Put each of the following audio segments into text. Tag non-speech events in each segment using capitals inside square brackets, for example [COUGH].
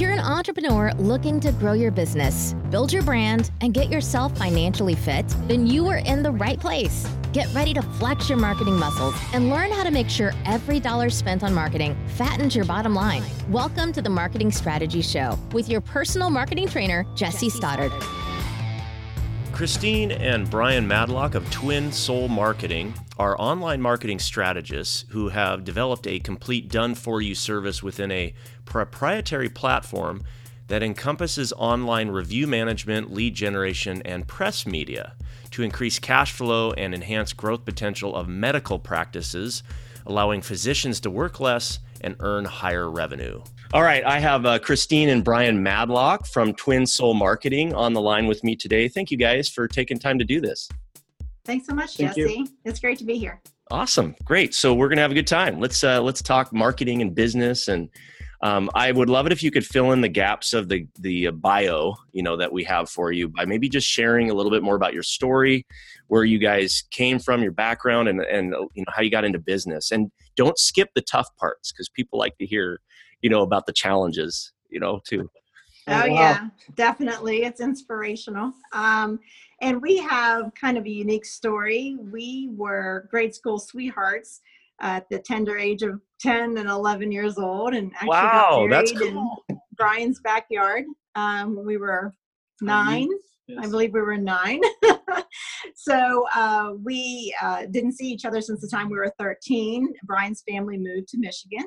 If you're an entrepreneur looking to grow your business, build your brand, and get yourself financially fit, then you are in the right place. Get ready to flex your marketing muscles and learn how to make sure every dollar spent on marketing fattens your bottom line. Welcome to the Marketing Strategy Show with your personal marketing trainer, Jesse Stoddard. Christine and Brian Madlock of Twin Soul Marketing are online marketing strategists who have developed a complete done for you service within a proprietary platform that encompasses online review management, lead generation, and press media to increase cash flow and enhance growth potential of medical practices, allowing physicians to work less and earn higher revenue. All right, I have uh, Christine and Brian Madlock from Twin Soul Marketing on the line with me today. Thank you guys for taking time to do this. Thanks so much, Thank Jesse. You. It's great to be here. Awesome, great. So we're gonna have a good time. Let's uh, let's talk marketing and business, and um, I would love it if you could fill in the gaps of the the bio, you know, that we have for you by maybe just sharing a little bit more about your story, where you guys came from, your background, and and you know how you got into business. And don't skip the tough parts because people like to hear you know about the challenges you know too. Oh, oh yeah. definitely. It's inspirational. Um, and we have kind of a unique story. We were grade school sweethearts at the tender age of 10 and 11 years old and actually wow, got married that's cool. in brian's backyard um, we were nine. Yes. i believe we were nine. [LAUGHS] So uh, we uh, didn't see each other since the time we were 13 brian's family moved to michigan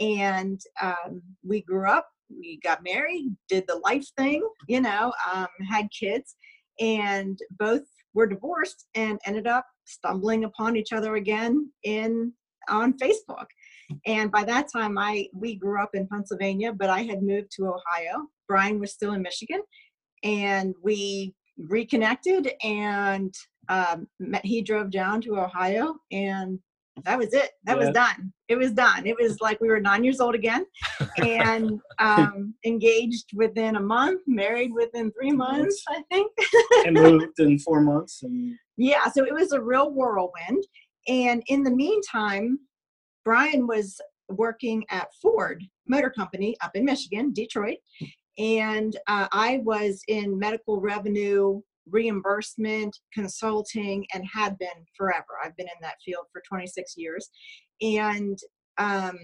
and um, we grew up we got married did the life thing you know um, had kids and both were divorced and ended up stumbling upon each other again in on facebook. And by that time i we grew up in pennsylvania but i had moved to ohio. Brian was still in michigan and we reconnected and um, he drove down to ohio and that was it. That yeah. was done. It was done. It was like we were nine years old again [LAUGHS] and um, engaged within a month, married within three months, I think. and moved in four months. And... Yeah, so it was a real whirlwind. And in the meantime, Brian was working at Ford Motor Company up in Michigan, Detroit. And uh, I was in medical revenue reimbursement, consulting, and had been forever. I've been in that field for 26 years. And um,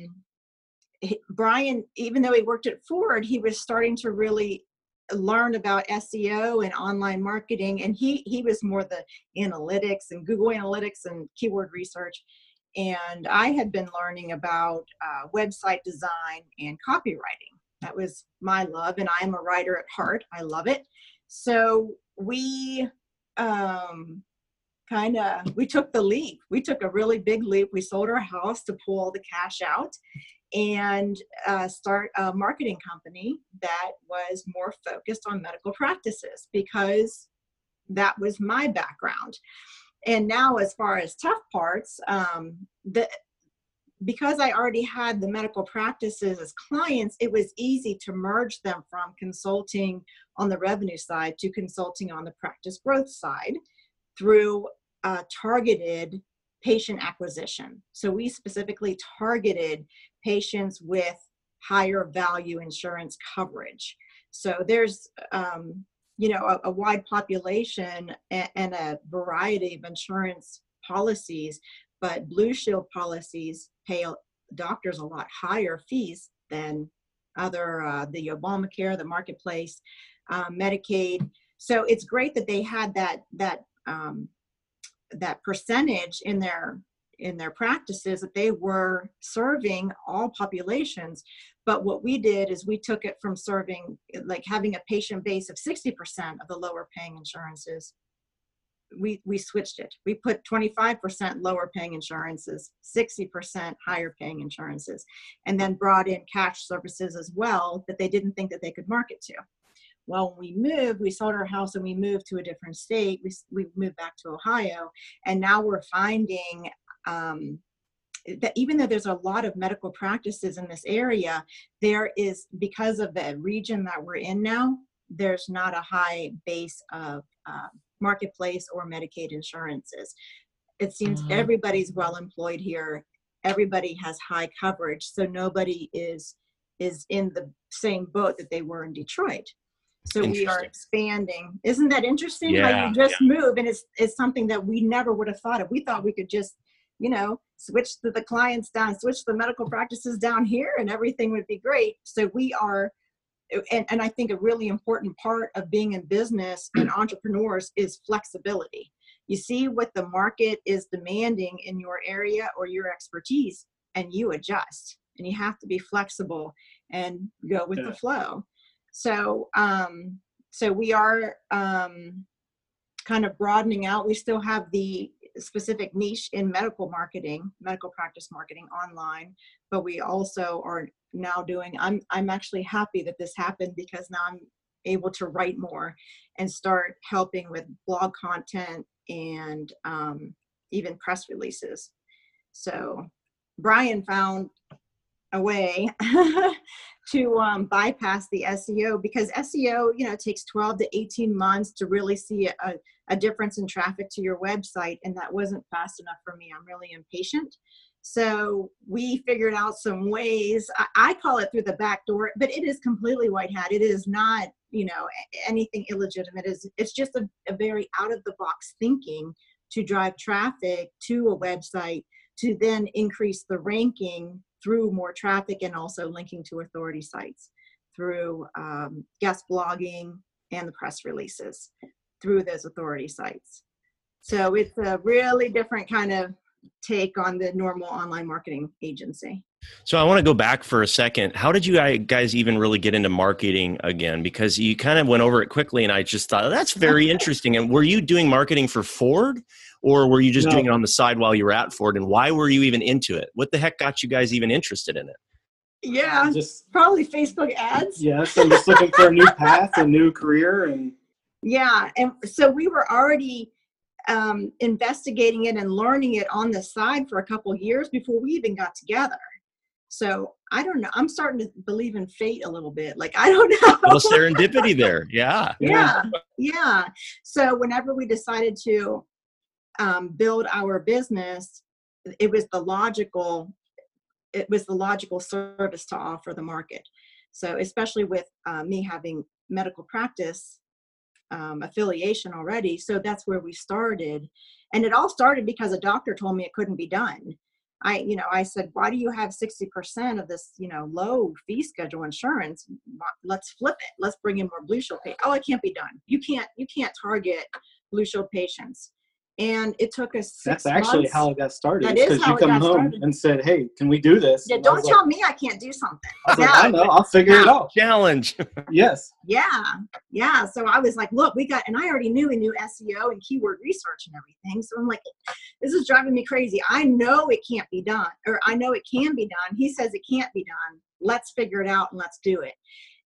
Brian, even though he worked at Ford, he was starting to really learn about SEO and online marketing. And he, he was more the analytics and Google Analytics and keyword research. And I had been learning about uh, website design and copywriting. That was my love. And I am a writer at heart. I love it. So we um, kind of we took the leap. We took a really big leap. We sold our house to pull all the cash out and uh, start a marketing company that was more focused on medical practices because that was my background. And now as far as tough parts um, the because I already had the medical practices as clients, it was easy to merge them from consulting on the revenue side to consulting on the practice growth side through uh, targeted patient acquisition. So we specifically targeted patients with higher value insurance coverage. So there's um, you know a, a wide population and, and a variety of insurance policies but blue shield policies pay doctors a lot higher fees than other uh, the obamacare the marketplace uh, medicaid. So it's great that they had that that um, that percentage in their in their practices that they were serving all populations. But what we did is we took it from serving like having a patient base of 60% of the lower paying insurances we we switched it. We put 25% lower paying insurances, 60% higher paying insurances, and then brought in cash services as well that they didn't think that they could market to. Well, when we moved, we sold our house and we moved to a different state. We, we moved back to Ohio, and now we're finding um, that even though there's a lot of medical practices in this area, there is, because of the region that we're in now, there's not a high base of uh, marketplace or Medicaid insurances. It seems mm-hmm. everybody's well employed here. Everybody has high coverage, so nobody is is in the same boat that they were in Detroit. So we are expanding. Isn't that interesting? how Yeah, you just move and it's it's something that we never would have thought of. We thought we could just, you know, switch the, the clients down, switch the medical practices down here and everything would be great. So we are and, and I think a really important part of being in business and entrepreneurs is flexibility. You see what the market is demanding in your area or your expertise, and you adjust. And you have to be flexible and go with Yeah. the flow. So, um, so we are um, kind of broadening out. We still have the specific niche in medical marketing, medical practice marketing online, but we also are now doing. I'm I'm actually happy that this happened because now I'm able to write more and start helping with blog content and um, even press releases. So Brian found a way [LAUGHS] to um, bypass the SEO because SEO, you know, takes 12 to 18 months to really see a, a difference in traffic to your website, and that wasn't fast enough for me. I'm really impatient. So we figured out some ways. I, I call it through the back door, but it is completely white hat. It is not, you know, anything illegitimate. It's, it's just a, a very out of the box thinking to drive traffic to a website to then increase the ranking through more traffic and also linking to authority sites through um, guest blogging and the press releases through those authority sites. So it's a really different kind of take on the normal online marketing agency. So I want to go back for a second. How did you guys even really get into marketing again? Because you kind of went over it quickly, and I just thought oh, that's very [LAUGHS] interesting. And were you doing marketing for Ford, or were you just No. doing it on the side while you were at Ford? And why were you even into it? What the heck got you guys even interested in it? Yeah, Just probably Facebook ads. yes, I'm just looking for a new [LAUGHS] path, a new career, and Yeah, and so we were already um, investigating it and learning it on the side for a couple of years before we even got together. So I don't know. I'm starting to believe in fate a little bit. Like [LAUGHS] I don't know. Little serendipity there. Yeah. yeah, yeah. So whenever we decided to um, build our business, it was the logical. It was the logical service to offer the market. So especially with uh, me having medical practice um, affiliation already, so that's where we started, and it all started because a doctor told me it couldn't be done. I, you know, I said, why do you have 60% of this, you know, low fee schedule insurance? Let's flip it. Let's bring in more blue shield pay. Oh, it can't be done. You can't, you can't target blue shield patients. And it took us six that's actually months. how it got started. That It's is 'cause how you it come got home started. and said, "Hey, can we do this?" yeah, And don't tell like, me I can't do something. I was like, Yeah. I know, I'll figure it out. Challenge. [LAUGHS] Yes, Yeah, yeah. So I was like, look, we got, and I already knew we knew SEO and keyword research and everything. So I'm like, this is driving me crazy. I know it can't be done, or I know it can be done. He says it can't be done. Let's figure it out and let's do it.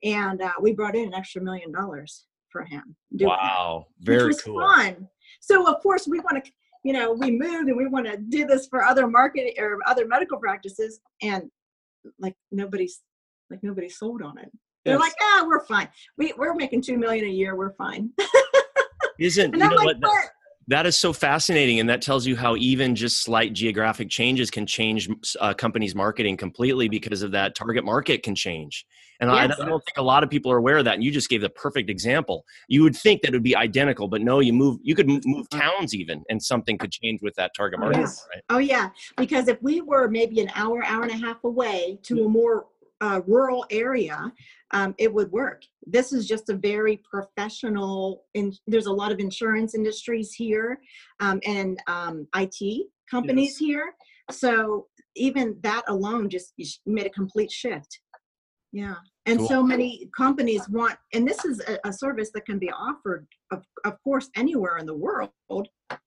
And uh, we brought in an extra million dollars for him. wow it, Wow. which Very was cool. fun. So of course we want to, you know, we moved and we want to do this for other market or other medical practices, and like nobody's like nobody sold on it. They're yes. like, ah, we're fine. We we're making two million a year. We're fine. [LAUGHS] Isn't And you I'm know like, what? That is so fascinating, and that tells you how even just slight geographic changes can change uh, a company's marketing completely because of that target market can change. And I, I don't think a lot of people are aware of that. And you just gave the perfect example. You would think that it would be identical, but no, you move. You could move uh-huh. towns even, and something could change with that target market. Yes. Right? oh yeah, because if we were maybe an hour, hour and a half away to mm-hmm. a more uh, rural area, um, it would work. This is just a very professional. In there's a lot of insurance industries here, um, and um, IT companies Yes. here. So even that alone just made a complete shift. Yeah. And Cool. so many companies want, and this is a, a service that can be offered, of, of course, anywhere in the world.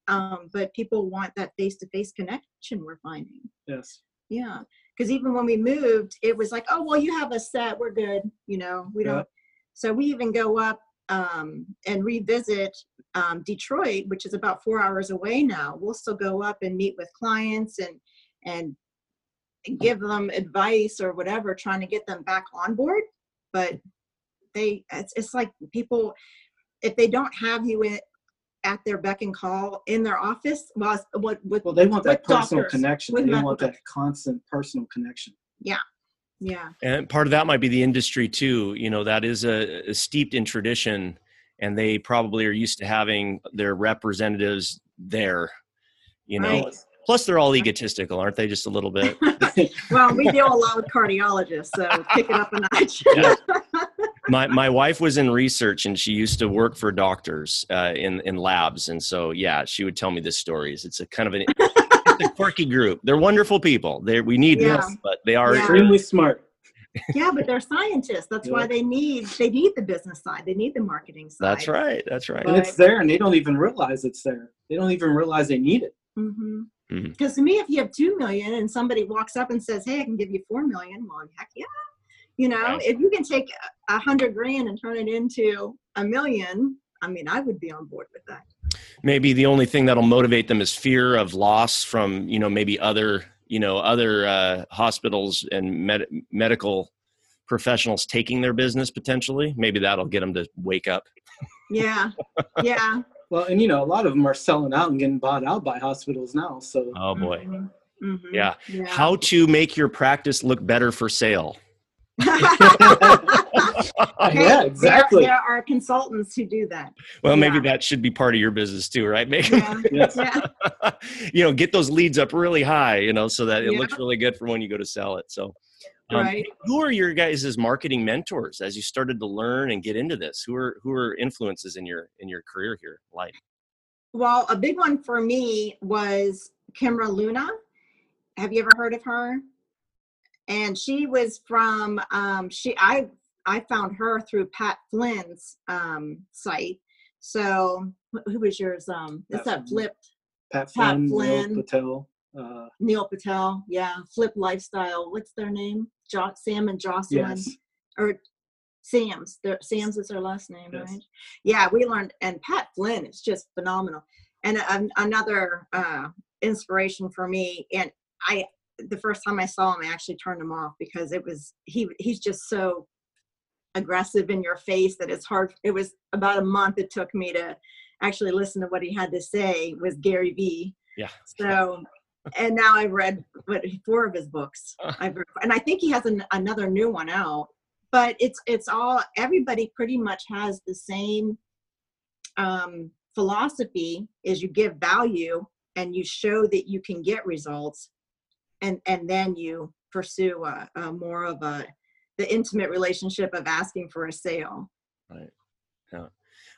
Um, but people want that face to face connection, we're finding. yes. Yeah. Because even when we moved, it was like, oh, well, you have a set, we're good. You know, we Yeah. don't. So we even go up um, and revisit um, Detroit, which is about four hours away now. We'll still go up and meet with clients and, and give them advice or whatever, trying to get them back on board. But they, it's, it's like people, if they don't have you in, at their beck and call in their office, well, it's- what, what Well, they want that With personal doctors, connection. with They medical want that constant personal connection. yeah Yeah. And part of that might be the industry too. You know, that is a, a steeped in tradition, and they probably are used to having their representatives there. You know, Right. plus they're all egotistical, aren't they? Just a little bit. [LAUGHS] well we deal a lot with cardiologists so pick it up a notch [LAUGHS] Yeah. My my wife was in research, and she used to work for doctors uh, in in labs, and so yeah, she would tell me the stories. It's a kind of an it's a quirky group. They're wonderful people. They we need Yeah. them, but they are Yeah. Extremely smart. [LAUGHS] yeah but they're scientists that's why they need they need the business side they need the marketing side That's right. That's right. And it's there and they don't even realize it's there. They don't even realize they need it. Mhm. Because to me, if you have two million and somebody walks up and says, "Hey, I can give you four million, well, heck yeah. You know, Right. if you can take a a hundred grand and turn it into a million, I mean, I would be on board with that. maybe the only thing that'll motivate them is fear of loss from you know maybe other you know other uh, hospitals and med- medical professionals taking their business potentially maybe that'll get them to wake up Yeah, yeah. [LAUGHS] Well, and you know, a lot of them are selling out and getting bought out by hospitals now. So oh boy Mhm, mhm, Yeah. yeah. how to make your practice look better for sale Hey, [LAUGHS] yeah, exactly. There, are consultants who do that. well maybe Yeah. that should be part of your business too right make Yeah, [LAUGHS] yeah. you know get those leads up really high you know so that it Yeah. looks really good for when you go to sell it so um, Right. who are your guys' marketing mentors as you started to learn and get into this who are who are influences in your in your career here light Well, a big one for me was Kimra Luna. Have you ever heard of her? And she was from um, she I I found her through Pat Flynn's um, site. So who was yours? Um, it's Pat that Flynn. flipped Pat Pat Flynn, Neil Patel. Uh, Neil Patel. Yeah, Flipped Lifestyle. What's their name? Jo- Sam and Jocelyn. yes. or Sams. Their, Sams is their last name, Yes. right? Yeah, we learned, and Pat Flynn is just phenomenal. And um, another uh, inspiration for me. And I, the first time I saw him, I actually turned him off because it was he. He's just so aggressive in your face that it's hard. It was about a month it took me to actually listen to what he had to say. Was Gary Vee. Yeah. So. And now I've read what four of his books. [LAUGHS] I've read, and I think he has an, another new one out but it's it's all everybody pretty much has the same um, philosophy is you give value and you show that you can get results and and then you pursue a, a more of a the intimate relationship of asking for a sale. Right.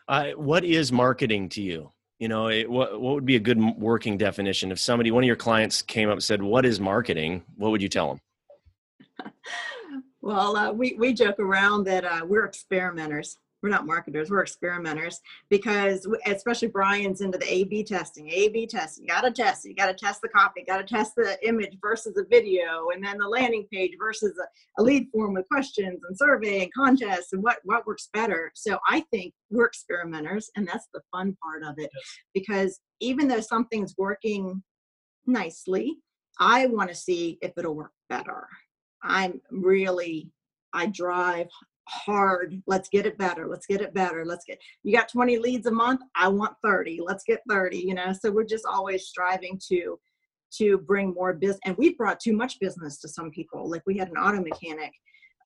uh, what is marketing to you? You know it, what, what would be a good working definition? If somebody one of your clients came up and said what is marketing? what would you tell them [LAUGHS] well uh, we, we joke around that uh, we're experimenters we're not marketers we're experimenters because especially brian's into the a b testing a b testing you gotta test you gotta test the copy you gotta test the image versus a video and then the landing page versus a, a lead form with questions and survey and contests and what what works better. So i think we're experimenters and that's the fun part of it because even though something's working nicely i want to see if it'll work better. I'm really i drive hard let's get it better let's get it better let's get you got 20 leads a month i want 30 let's get 30 you know? So we're just always striving to to bring more business and we brought too much business to some people like we had an auto mechanic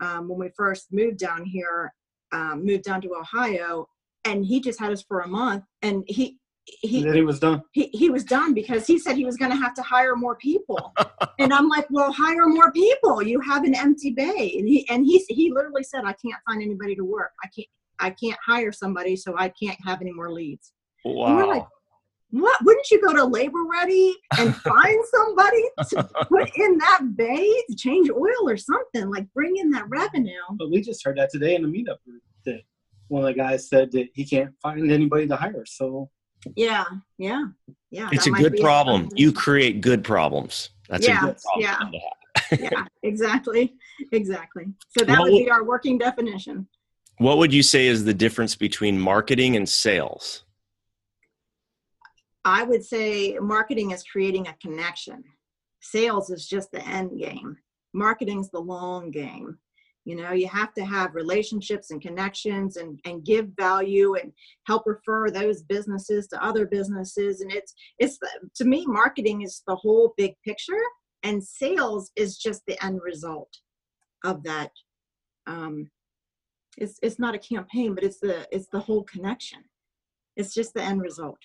um, when we first moved down here um, moved down to ohio and he just had us for a month and he he he was done. he, he was done because he said he was going to have to hire more people. [LAUGHS] And i'm like well hire more people. You have an empty bay. And he and he he literally said i can't find anybody to work. I can't i can't hire somebody so i can't have any more leads. And we're like, wow what? Wouldn't you go to labor ready and [LAUGHS] find somebody to put in that bay to change oil or something? Like bring in that revenue. But we just heard that today in the meetup that one of the guys said that he can't find anybody to hire. So yeah yeah yeah it's a good problem you create good problems that's Yeah, a good problem yeah. to have. yeah [LAUGHS] exactly exactly so that What would- be our working definition what would you say is the difference between marketing and sales I would say marketing is creating a connection. Sales is just the end game. Marketing's the long game. You know, you have to have relationships and connections and, and give value and help refer those businesses to other businesses. And it's it's the, to me, marketing is the whole big picture, and sales is just the end result. of that um it's it's not a campaign but it's the it's the whole connection it's just the end result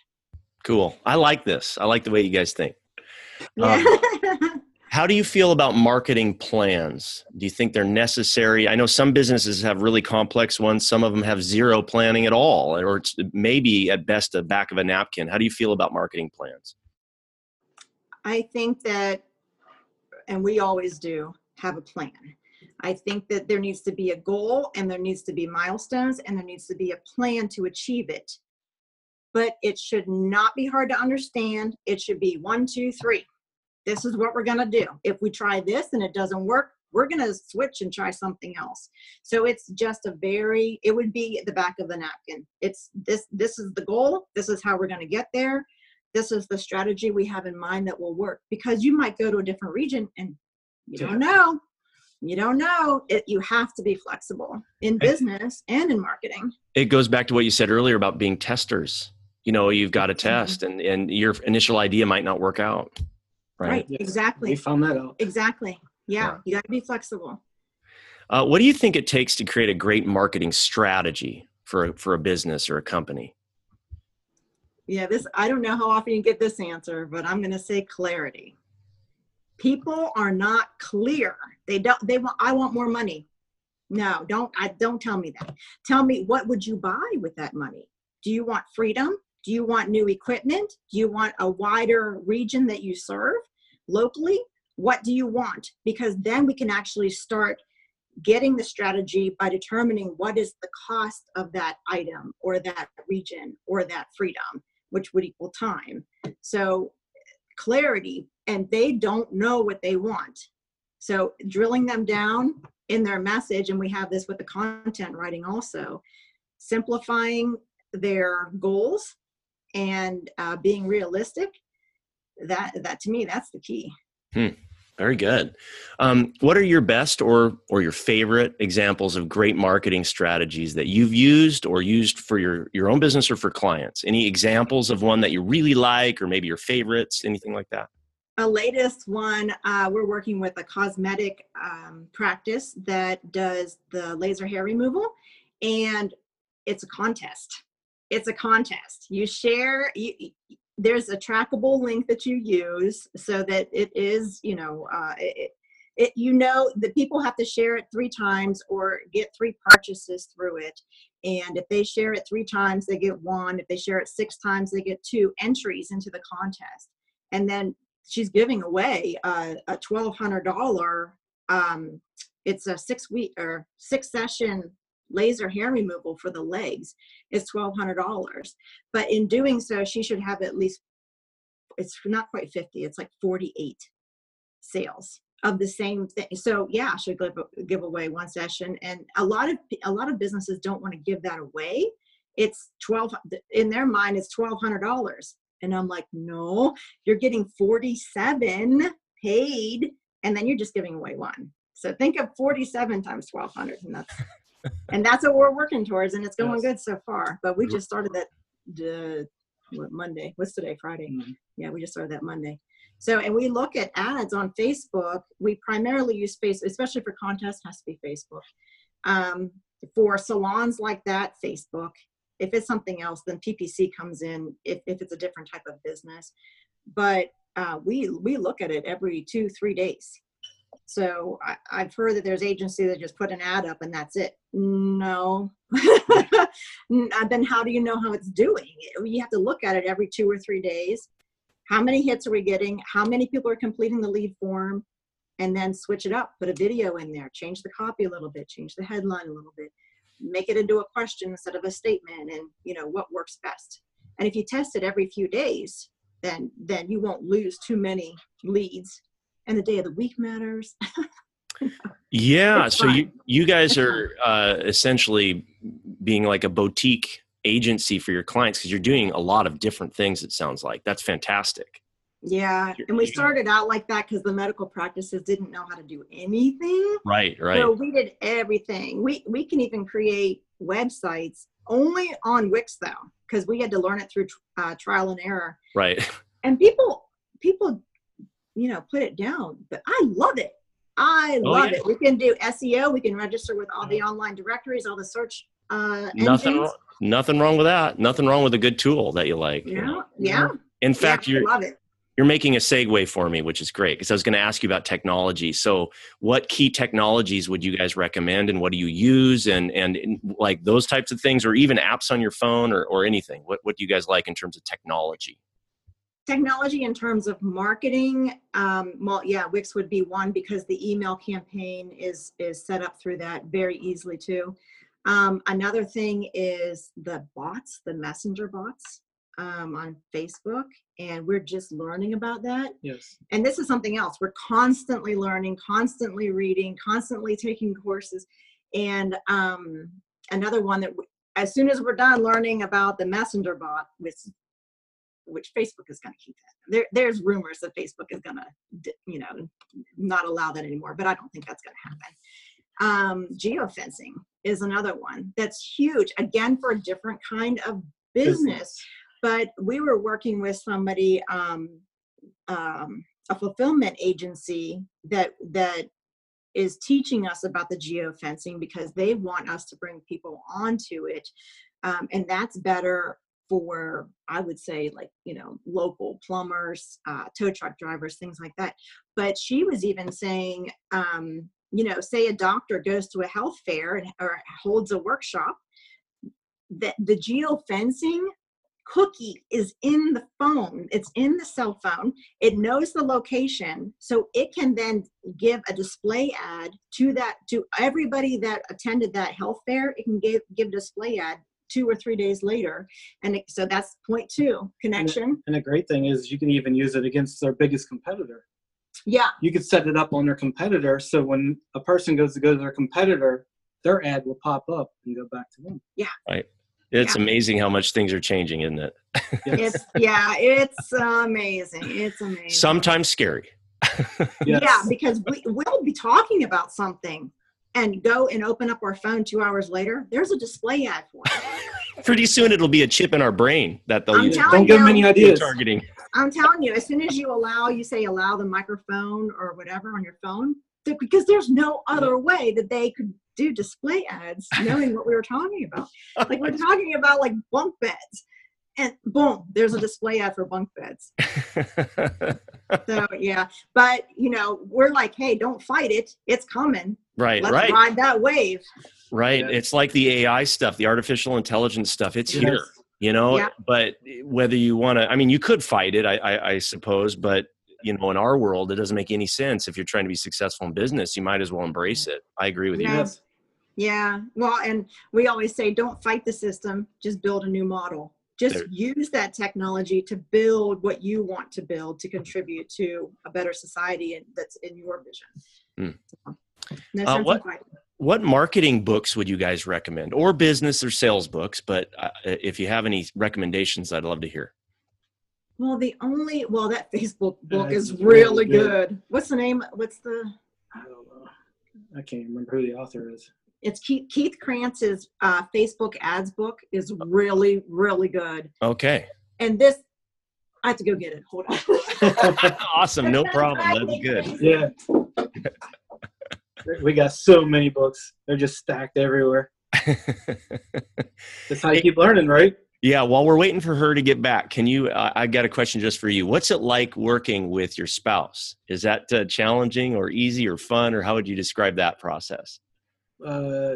Cool. I like this. I like the way you guys think. yeah [LAUGHS] Um, How do you feel about marketing plans? Do you think they're necessary? I know some businesses have really complex ones. Some of them have zero planning at all, or it's maybe at best a back of a napkin. How do you feel about marketing plans? I think that, and we always do, have a plan. I think that there needs to be a goal and there needs to be milestones and there needs to be a plan to achieve it. But it should not be hard to understand. It should be one, two, three. This is what we're going to do. If we try this and it doesn't work, we're going to switch and try something else. So it's just a very, it would be at the back of the napkin. It's this, this is the goal. This is how we're going to get there this is the strategy we have in mind that will work because you might go to a different region and you don't know you don't know it you have to be flexible in business and in marketing It goes back to what you said earlier about being testers. You know, you've got to mm-hmm. test, and and your initial idea might not work out. Right, Right. Yeah. exactly We found that out. exactly yeah, Yeah. you got to be flexible Uh, what do you think it takes to create a great marketing strategy for a, for a business or a company? yeah this i don't know how often you get this answer but i'm going to say clarity people are not clear they don't they want i want more money no don't i don't tell me that tell me what would you buy with that money do you want freedom do you want new equipment? Do you want a wider region that you serve locally? What do you want? Because then we can actually start getting the strategy by determining what is the cost of that item or that region or that freedom which would equal time. So clarity and they don't know what they want. So drilling them down in their message and we have this with the content writing also simplifying their goals and uh, being realistic that that to me that's the key Very good. Um, what are your best or or your favorite examples of great marketing strategies that you've used or used for your your own business or for clients? Any examples of one that you really like, or maybe your favorites, anything like that? a latest one uh, we're working with a cosmetic um, practice that does the laser hair removal and it's a contest it's a contest. You share you, there's a trackable link that you use so that it is you know uh, it, it you know that people have to share it three times or get three purchases through it. And if they share it three times they get one. If they share it six times they get two entries into the contest. And then she's giving away a, a twelve hundred dollar um it's a six week or six session laser hair removal for the legs is twelve hundred dollars. But in doing so she should have at least it's not quite 50 it's like 48 sales of the same thing. So yeah she'll give, give away one session. And a lot of a lot of businesses don't want to give that away. It's 12 in their mind it's $1200 and i'm like no you're getting 47 paid and then you're just giving away one. So think of 47 times 1200 and that's and that's what we're working towards and it's going Yes. good so far. But we just started that the what, monday? What's today? Friday. Mhm. yeah we just started that monday. So and we look at ads on facebook. We primarily use Facebook, especially for contests has to be facebook. Um, for salons like that facebook. If it's something else then ppc comes in if, if it's a different type of business. But uh, we we look at it every two three days so I, i've heard that there's agency that just put an ad up and that's it. No. [LAUGHS] Uh, then how do you know how it's doing? You have to look at it every two or three days. How many hits are we getting? How many people are completing the lead form? And then switch it up put a video in there change the copy a little bit change the headline a little bit make it into a question instead of a statement and you know what works best. And if you test it every few days then then you won't lose too many leads and the day of the week matters [LAUGHS] Yeah. So you you guys are uh, essentially being like a boutique agency for your clients because you're doing a lot of different things. It sounds like that's fantastic. yeah and we started out like that because the medical practices didn't know how to do anything Right. Right. So we did everything. We we can even create websites only on Wix though, because we had to learn it through uh, trial and error. right. [LAUGHS] And people people, you know, put it down, but I love it. I Oh, love yeah. it. We can do SEO. We can register with all the online directories, all the search uh, Nothing, engines. wrong- nothing wrong with that. Nothing wrong with a good tool that you like. you Yeah, know? yeah. In fact, yeah, you're love it. you're making a segue for me, which is great because I was going to ask you about technology. So, what key technologies would you guys recommend, and what do you use, and and like those types of things, or even apps on your phone, or or anything? What what do you guys like in terms of technology? Technology in terms of marketing, um, well, yeah, Wix would be one because the email campaign is is set up through that very easily too. Um, another thing is the bots, the messenger bots um, on Facebook, and we're just learning about that. Yes. and this is something else we're constantly learning constantly reading constantly taking courses and um, another one that as soon as we're done learning about the messenger bot which which facebook is going to keep that. There, there's rumors that facebook is going to you know not allow that anymore but i don't think that's going to happen. Um, geofencing is another one that's huge again for a different kind of business. But we were working with somebody um, um, a fulfillment agency that that is teaching us about the geofencing because they want us to bring people onto it um, and that's better for i would say like you know local plumbers uh, tow truck drivers things like that. But she was even saying um, you know say a doctor goes to a health fair and, or holds a workshop that the geofencing cookie is in the phone. It's in the cell phone. It knows the location so it can then give a display ad to that to everybody that attended that health fair it can give give display ad two or three days later and it, so that's point two connection And the great thing is you can even use it against their biggest competitor. yeah You could set it up on their competitor so when a person goes to go to their competitor, their ad will pop up and go back to them. Yeah. Right. It's Yeah. amazing how much things are changing, isn't it? it's yeah it's amazing it's amazing Sometimes scary. Yes. Yeah, because we, we'll be talking about something and go and open up our phone two hours later. There's a display ad for it. [LAUGHS] Pretty soon it'll be a chip in our brain that they'll I'm use telling Don't give them you. any ideas. targeting. I'm telling you, as soon as you allow, you say allow the microphone or whatever on your phone, because there's no other way that they could do display ads knowing what we were talking about. Like we're talking about like bunk beds. And boom, there's a display ad for bunk beds. [LAUGHS] So yeah, but you know, we're like, hey, don't fight it. It's coming. Right, Let's right, ride that wave. right. Yeah. It's like the AI stuff, the artificial intelligence stuff. It's Yes. here, you know. Yeah. But whether you want to, I mean, you could fight it, I, I, I suppose. But you know, in our world, it doesn't make any sense. If you're trying to be successful in business, you might as well embrace it. I agree with you. Yeah. Yes. Yeah. Well, and we always say don't fight the system, just build a new model. Just There- use that technology to build what you want to build to contribute to a better society and that's in your vision. Hmm. So, no Uh, what- fighting. What marketing books would you guys recommend, or business or sales books? But uh, if you have any recommendations, I'd love to hear. Well, the only well that Facebook book Yeah, is really really good. good. What's the name? What's the? I don't know. I can't remember who the author is. It's Keith, Keith Krantz's uh, Facebook ads book is really really good. Okay, And this, I have to go get it. Hold on. [LAUGHS] awesome, no [LAUGHS] problem. That's good. Yeah. We got so many books. They're just stacked everywhere. [LAUGHS] That's how you keep learning, right? Yeah, while we're waiting for her to get back, can you? Uh, I got a question just for you. What's it like working with your spouse? Is that uh, challenging or easy or fun, or how would you describe that process? Uh,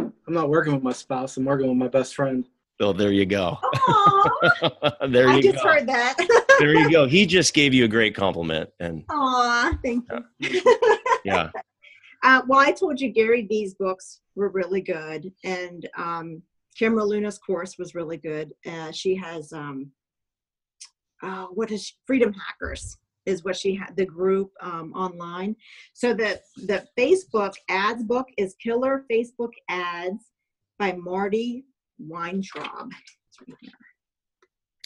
I'm not working with my spouse. I'm working with my best friend. Oh, there you go. Aw, [LAUGHS] there I you just go. heard that. [LAUGHS] there you go. He just gave you a great compliment, and Aw, thank you. yeah, Uh, well, I told you Gary Vee's books were really good, and um, Kim Luna's course was really good. Uh, she has um, uh, what is she? Freedom Hackers is what she had the group um, online. So the the Facebook ads book is Killer Facebook Ads by Marty Weintraub.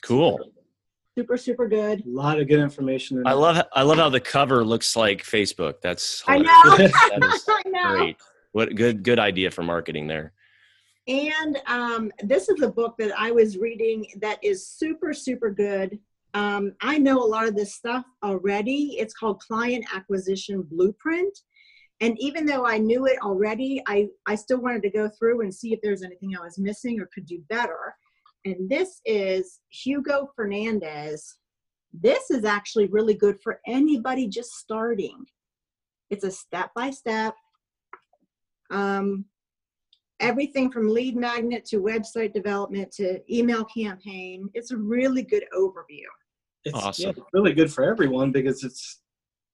Cool. Super super good. A lot of good information. In I there. love I love how the cover looks like Facebook. That's I know. [LAUGHS] [LAUGHS] That is I know. great. What good good idea for marketing there. And um, this is a book that I was reading that is super, super good. Um, I know a lot of this stuff already. It's called Client Acquisition Blueprint. And even though I knew it already, I, I still wanted to go through and see if there's anything I was missing or could do better. And this is Hugo Fernandez. This is actually really good for anybody just starting. It's a step by step. Um, everything from lead magnet to website development to email campaign. It's a really good overview. It's Awesome. yeah, it's really good for everyone because it's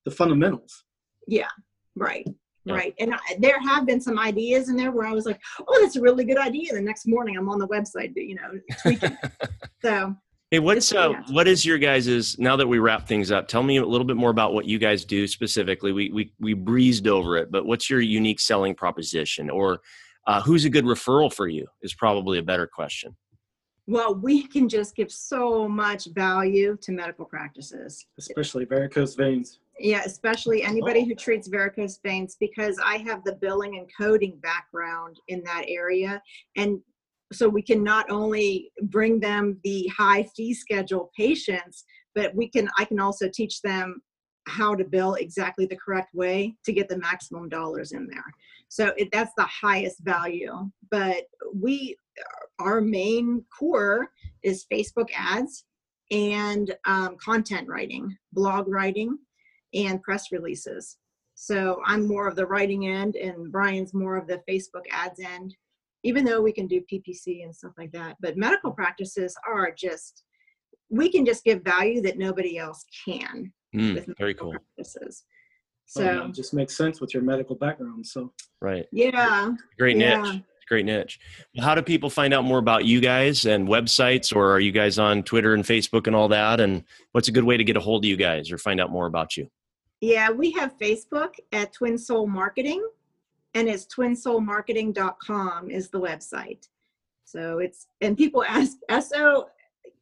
the fundamentals. Yeah, right. Yeah. Right. And I, there have been some ideas in there where I was like, oh, that's a really good idea. The next morning I'm on the website, you know, tweaking. [LAUGHS] so, Hey, what's uh, yeah. what is your guys's? Now that we wrap things up, tell me a little bit more about what you guys do specifically. We we we breezed over it, but what's your unique selling proposition, or uh, who's a good referral for you? Is probably a better question. well, we can just give so much value to medical practices. especially varicose veins. Yeah, especially anybody Oh. who treats varicose veins because I have the billing and coding background in that area. And so we can not only bring them the high fee schedule patients, but we can I can also teach them how to bill exactly the correct way to get the maximum dollars in there. So it, that's the highest value. But we our main core is Facebook ads and um, content writing, blog writing and press releases. So I'm more of the writing end, and Brian's more of the Facebook ads end, even though we can do PPC and stuff like that. But medical practices are just, we can just give value that nobody else can Mm, with very cool. practices. So So, it just makes sense with your medical background. So Right. yeah, Great Yeah. niche. Great niche. Well, How do people find out more about you guys and websites, or are you guys on Twitter and Facebook and all that? And what's a good way to get a hold of you guys or find out more about you? Yeah, we have Facebook at Twin Soul Marketing, and it's twinsoulmarketing.com is the website. So it's, and people ask, S O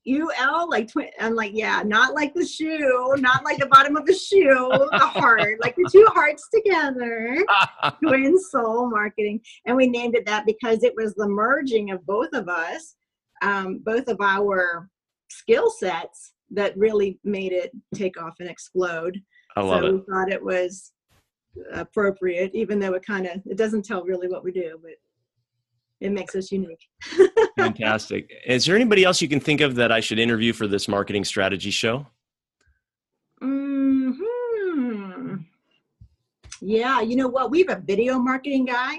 U L, like twin, I'm like, yeah, not like the shoe, not like the bottom of the shoe, the heart, like the two hearts together. [LAUGHS] Twin Soul Marketing. And we named it that because it was the merging of both of us, um, both of our skill sets that really made it take off and explode. I love so it. we thought it was appropriate, even though it kind of it doesn't tell really what we do, but it makes us unique. [LAUGHS] Fantastic. Is there anybody else you can think of that I should interview for this marketing strategy show? hmm Yeah, you know what? We have a video marketing guy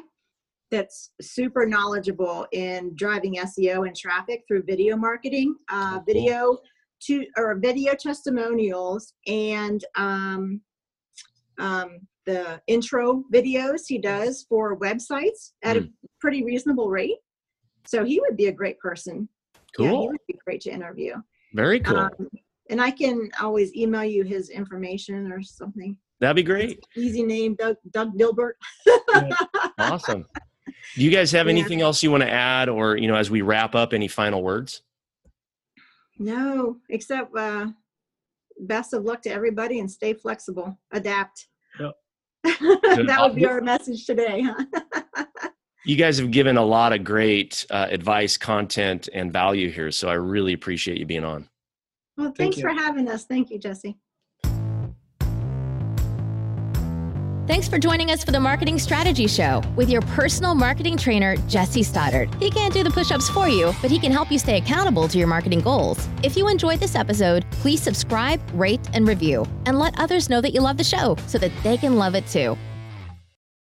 that's super knowledgeable in driving SEO and traffic through video marketing, uh, Oh, cool. video to or video testimonials, and um, um, the intro videos he does for websites at a pretty reasonable rate. So he would be a great person. Yeah, he would be great to interview. Very cool. Um, and I can always email you his information or something. That'd be great. Easy name, Doug Doug Gilbert. Awesome. Do you guys have [LAUGHS] Yeah. anything else you want to add, or you know, as we wrap up, any final words? No, except uh, best of luck to everybody and stay flexible, adapt. Yep. [LAUGHS] that would be our message today. Huh? [LAUGHS] You guys have given a lot of great uh, advice, content, and value here, so I really appreciate you being on. well, thanks you. for having us. Thank you, Jesse. Thanks for joining us for the Marketing Strategy Show with your personal marketing trainer, Jesse Stoddard. He can't do the push ups for you, but he can help you stay accountable to your marketing goals. If you enjoyed this episode, please subscribe, rate, and review, and let others know that you love the show so that they can love it too.